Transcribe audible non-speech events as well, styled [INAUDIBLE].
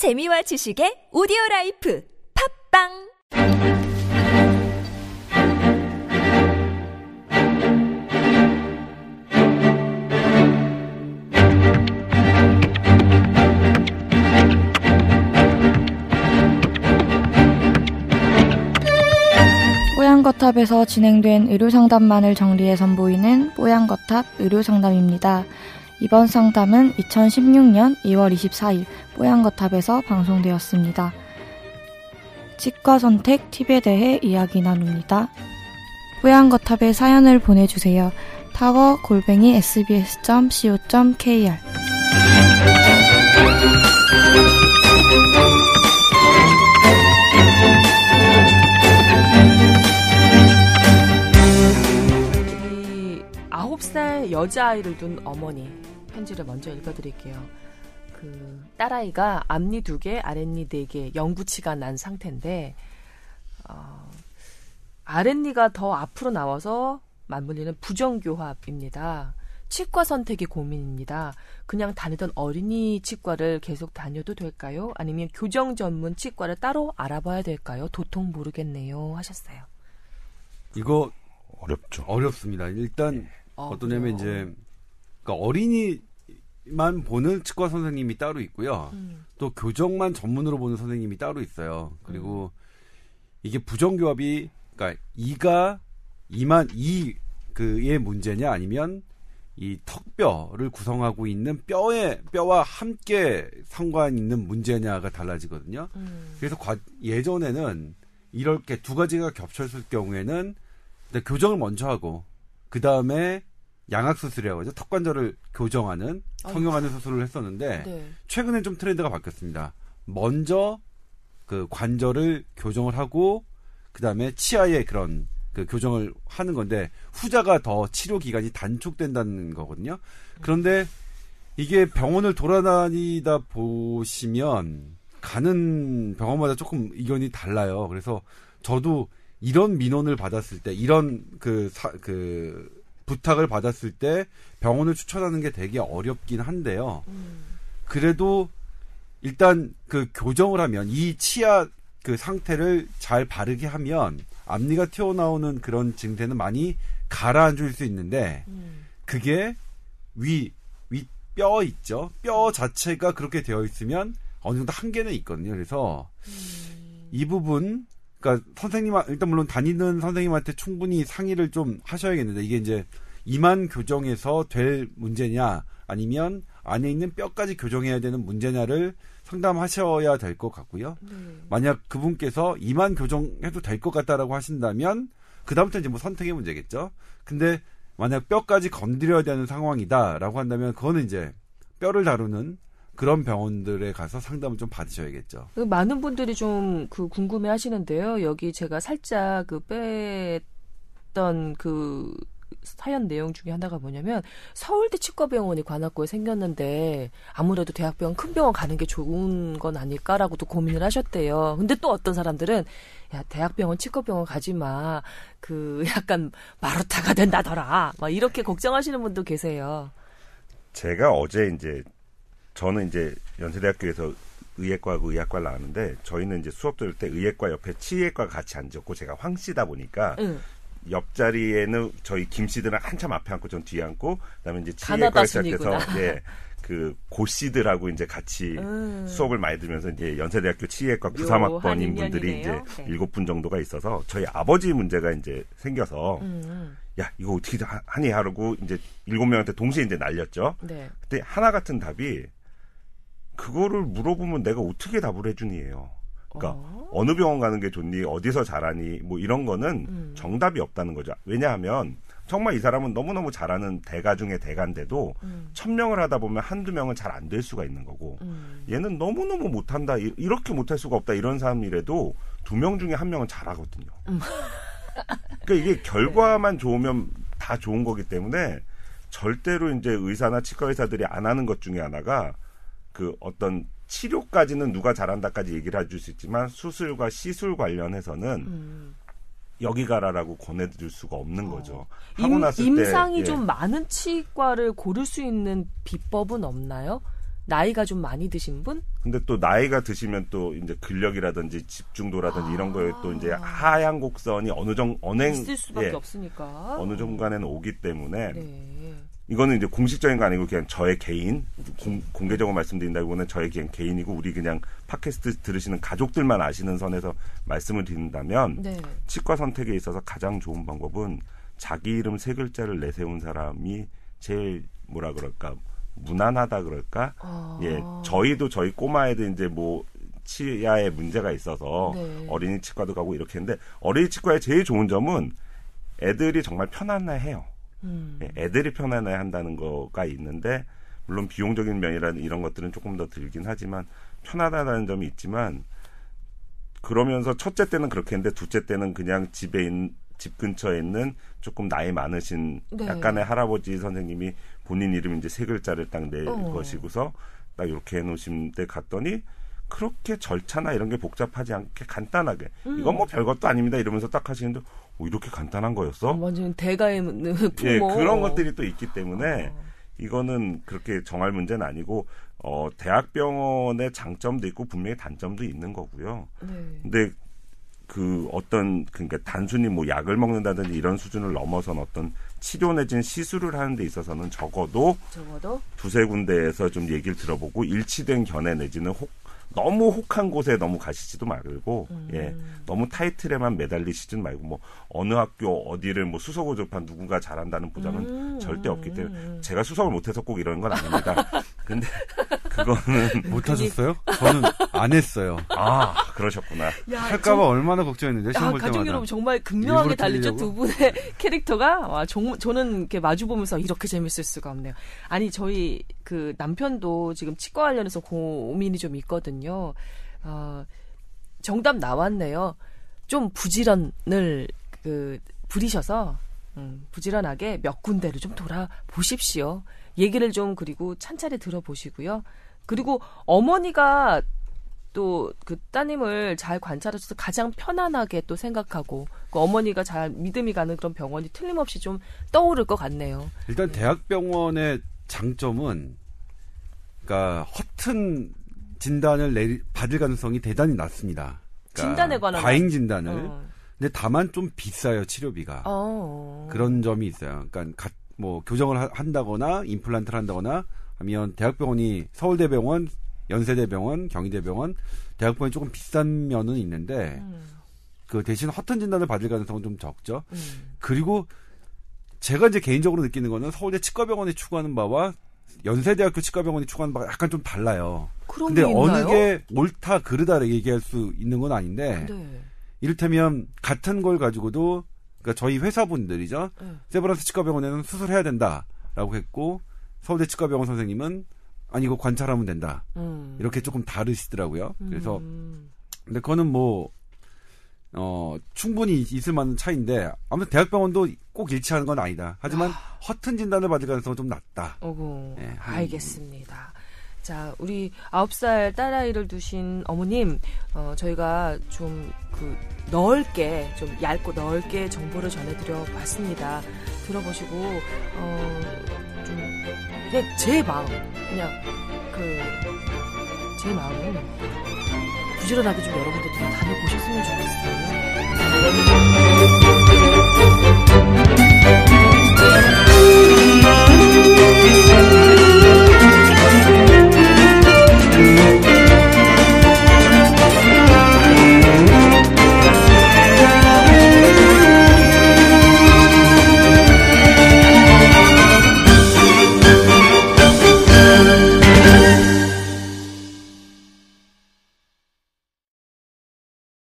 재미와 지식의 오디오 life 팟빵 뽀얀거탑에서 진행된 의료상담만을 정리해 선보이는 뽀얀거탑 의료상담입니다. 이번 상담은 2016년 2월 24일 뽀얀거탑에서 방송되었습니다. 치과 선택 팁에 대해 이야기 나눕니다. 뽀얀거탑에 사연을 보내주세요. 타워 골뱅이 sbs.co.kr 이 아홉 살 여자아이를 둔 어머니 편지를 먼저 읽어드릴게요. 그 딸아이가 앞니 두 개, 아랫니 네 개, 영구치가 난 상태인데 어, 아랫니가 더 앞으로 나와서 맞물리는 부정교합입니다. 치과 선택이 고민입니다. 그냥 다니던 어린이 치과를 계속 다녀도 될까요? 아니면 교정 전문 치과를 따로 알아봐야 될까요? 도통 모르겠네요. 하셨어요. 이거 어렵죠. 어렵습니다. 일단 어, 어떠냐면 그래요? 이제 그러니까 어린이 만 보는 치과 선생님이 따로 있고요. 음, 또 교정만 전문으로 보는 선생님이 따로 있어요. 그리고 이게 부정교합이 그러니까 이가 이만 이 그의 문제냐 아니면 이 턱뼈를 구성하고 있는 뼈의 뼈와 함께 상관 있는 문제냐가 달라지거든요. 음, 그래서 과- 예전에는 이렇게 두 가지가 겹쳤을 경우에는 교정을 먼저 하고 그 다음에 양악 수술이라고 하죠. 턱 관절을 교정하는 성형하는 수술을 했었는데 네. 최근에 좀 트렌드가 바뀌었습니다. 먼저 그 관절을 교정을 하고 그 다음에 치아에 그런 그 교정을 하는 건데 후자가 더 치료 기간이 단축된다는 거거든요. 그런데 이게 병원을 돌아다니다 보시면 가는 병원마다 조금 의견이 달라요. 그래서 저도 이런 민원을 받았을 때 이런 그, 사, 그 부탁을 받았을 때 병원을 추천하는 게 되게 어렵긴 한데요. 음, 그래도 일단 그 교정을 하면 이 치아 그 상태를 잘 바르게 하면 앞니가 튀어나오는 그런 증세는 많이 가라앉을 수 있는데 음, 그게 위, 위 뼈 있죠. 뼈 자체가 그렇게 되어 있으면 어느 정도 한계는 있거든요. 그래서 음. 이 부분, 그러니까 선생님, 일단 물론 다니는 선생님한테 충분히 상의를 좀 하셔야겠는데 이게 이제 이만 교정해서 될 문제냐 아니면 안에 있는 뼈까지 교정해야 되는 문제냐를 상담하셔야 될 것 같고요. 네. 만약 그분께서 이만 교정해도 될 것 같다라고 하신다면 그다음부터 이제 뭐 선택의 문제겠죠. 근데 만약 뼈까지 건드려야 되는 상황이다라고 한다면 그거는 이제 뼈를 다루는 그런 병원들에 가서 상담을 좀 받으셔야겠죠. 그 많은 분들이 좀 그 궁금해 하시는데요. 여기 제가 살짝 그 뺐던 그 사연 내용 중에 하나가 뭐냐면 서울대 치과병원이 관악구에 생겼는데 아무래도 대학병원 큰 병원 가는 게 좋은 건 아닐까라고도 고민을 하셨대요. 근데 또 어떤 사람들은 야 대학병원 치과병원 가지 마. 그 약간 마루타가 된다더라. 막 이렇게 걱정하시는 분도 계세요. 제가 어제 이제 저는 이제 연세대학교에서 의예과하고 의학과를 나왔는데 저희는 이제 수업 들을 때 의예과 옆에 치의과 같이 앉았고 제가 황 씨다 보니까 응. 옆자리에는 저희 김 씨들은 한참 앞에 앉고 전 뒤에 앉고 그다음에 이제 치의과 시작해서. 예. 그 고씨들하고 이제 같이 음. 수업을 많이 들으면서 이제 연세대학교 치의과 묘한 93학번인 분들이 이제. 네. 일곱 분 정도가 있어서 저희 아버지 문제가 이제 생겨서 음, 야 이거 어떻게 하- 하니 하고 이제 일곱 명한테 동시에 이제 날렸죠. 네. 그때 하나 같은 답이 그거를 물어보면 내가 어떻게 답을 해주니에요. 그러니까 어? 어? 느 병원 가는 게 좋니 어디서 잘하니 뭐 이런 거는 음. 정답이 없다는 거죠. 왜냐하면 정말 이 사람은 너무너무 잘하는 대가 중에 대가인데도 음. 천 명을 하다 보면 한두 명은 잘 안 될 수가 있는 거고 음. 얘는 너무너무 못한다 이- 이렇게 못할 수가 없다 이런 사람이라도 두 명 중에 한 명은 잘하거든요. 음. 그러니까 이게 결과만 좋으면 다 좋은 거기 때문에 절대로 이제 의사나 치과 의사들이 안 하는 것 중에 하나가 그 어떤 치료까지는 누가 잘한다까지 얘기를 해줄 수 있지만 수술과 시술 관련해서는 음. 여기 가라라고 권해드릴 수가 없는 거죠. 하고 임, 났을 때 임상이 예. 좀 많은 치과를 고를 수 있는 비법은 없나요? 나이가 좀 많이 드신 분? 근데 또 나이가 드시면 또 이제 근력이라든지 집중도라든지 이런 거에 또 이제 하향 곡선이 어느 정도 언행 있을 수밖에 예, 없으니까. 어느 순간에는 오기 때문에 네. 이거는 이제 공식적인 거 아니고 그냥 저의 개인 공, 공개적으로 말씀드린다기보다는 저의 그냥 개인이고 우리 그냥 팟캐스트 들으시는 가족들만 아시는 선에서 말씀을 드린다면 네. 치과 선택에 있어서 가장 좋은 방법은 자기 이름 세 글자를 내세운 사람이 제일 뭐라 그럴까 무난하다 그럴까 아. 예 저희도 저희 꼬마애들 이제 뭐 치아에 문제가 있어서 네. 어린이 치과도 가고 이렇게 했는데 어린이 치과의 제일 좋은 점은 애들이 정말 편안해해요. 음. 예, 애들이 편안해 한다는 거가 있는데 물론 비용적인 면이라 이런 것들은 조금 더 들긴 하지만 편하다는 점이 있지만 그러면서 첫째 때는 그렇게 했는데 둘째 때는 그냥 집에 있는 집 근처에 있는 조금 나이 많으신 네. 약간의 할아버지 선생님이 본인 이름 이제 세 글자를 딱낼 어. 것이고서 딱 이렇게 해놓으신 데 갔더니 그렇게 절차나 이런 게 복잡하지 않게 간단하게 이건 뭐 별것도 아닙니다 이러면서 딱 하시는데 오, 이렇게 간단한 거였어? 어, 완전 대가의 [LAUGHS] 부모. 예, 그런 것들이 또 있기 때문에 어. 이거는 그렇게 정할 문제는 아니고 어 대학병원의 장점도 있고 분명히 단점도 있는 거고요. 네. 근데 그 어떤 그러니까 단순히 뭐 약을 먹는다든지 이런 수준을 넘어선 어떤 치료 내지는 시술을 하는 데 있어서는 적어도 적어도 두세 군데에서 좀 얘기를 들어보고 일치된 견해 내지는 혹 너무 혹한 곳에 너무 가시지도 말고 예 너무 타이틀에만 매달리시진 말고 뭐 어느 학교 어디를 뭐 수석을 접한 누군가 잘한다는 보장은 음. 절대 없기 때문에 제가 수석을 못해서 꼭 이러는 건 아닙니다. [LAUGHS] 근데 그거는 [LAUGHS] 못 하셨어요? 저는 안 했어요. 아 그러셨구나. 야, 할까봐 얼마나 걱정했는데 시험 아, 볼 가족 때마다. 여러분 정말 극명하게 달리죠 두? 분의 [LAUGHS] 캐릭터가 와, 정, 저는 이렇게 마주 보면서 이렇게 재밌을 수가 없네요. 아니 저희 그 남편도 지금 치과 관련해서 고민이 좀 있거든요. 어, 정답 나왔네요. 좀 부지런을 그 부리셔서 음, 부지런하게 몇 군데를 좀 돌아보십시오. 얘기를 좀 그리고 찬찬히 들어보시고요. 그리고 어머니가 또 그 따님을 잘 관찰해줘서 가장 편안하게 또 생각하고 그 어머니가 잘 믿음이 가는 그런 병원이 틀림없이 좀 떠오를 것 같네요. 일단 대학병원의 장점은 그러니까 허튼 진단을 내리, 받을 가능성이 대단히 낮습니다. 그러니까 진단에 관한 과잉 진단을. 어. 근데 다만 좀 비싸요 치료비가. 어. 그런 점이 있어요. 그러니까 가- 뭐 교정을 하- 한다거나 임플란트를 한다거나 하면 대학병원이 서울대병원, 연세대병원, 경희대병원, 대학병원이 조금 비싼 면은 있는데 음, 그 대신 허튼 진단을 받을 가능성은 좀 적죠. 음. 그리고 제가 이제 개인적으로 느끼는 거는 서울대 치과병원이 추구하는 바와 연세대학교 치과병원이 추구하는 바가 약간 좀 달라요. 그런 근데 게 어느? 게 옳다 그르다 얘기할 수 있는 건 아닌데 네. 이를테면 같은 걸 가지고도 그러니까 저희 회사분들이죠. 네. 세브란스 치과병원에는 수술해야 된다라고 했고 서울대 치과병원 선생님은 아니 이거 관찰하면 된다. 음. 이렇게 조금 다르시더라고요. 그래서 음. 근데 그거는 뭐 어, 충분히 있을 만한 차이인데 아무튼 대학병원도 꼭 일치하는 건 아니다. 하지만 허튼 진단을 받을 가능성은 좀 낮다. 어구, 네, 알겠습니다. 자, 우리 아홉 살 딸아이를 두신 어머님, 어, 저희가 좀 그 넓게, 좀 얇고 넓게 정보를 전해드려 봤습니다. 들어보시고, 어, 좀, 그냥 제 마음, 그냥 그, 제 마음은 부지런하게 좀 여러분들도 좀 다녀보셨으면 좋겠어요.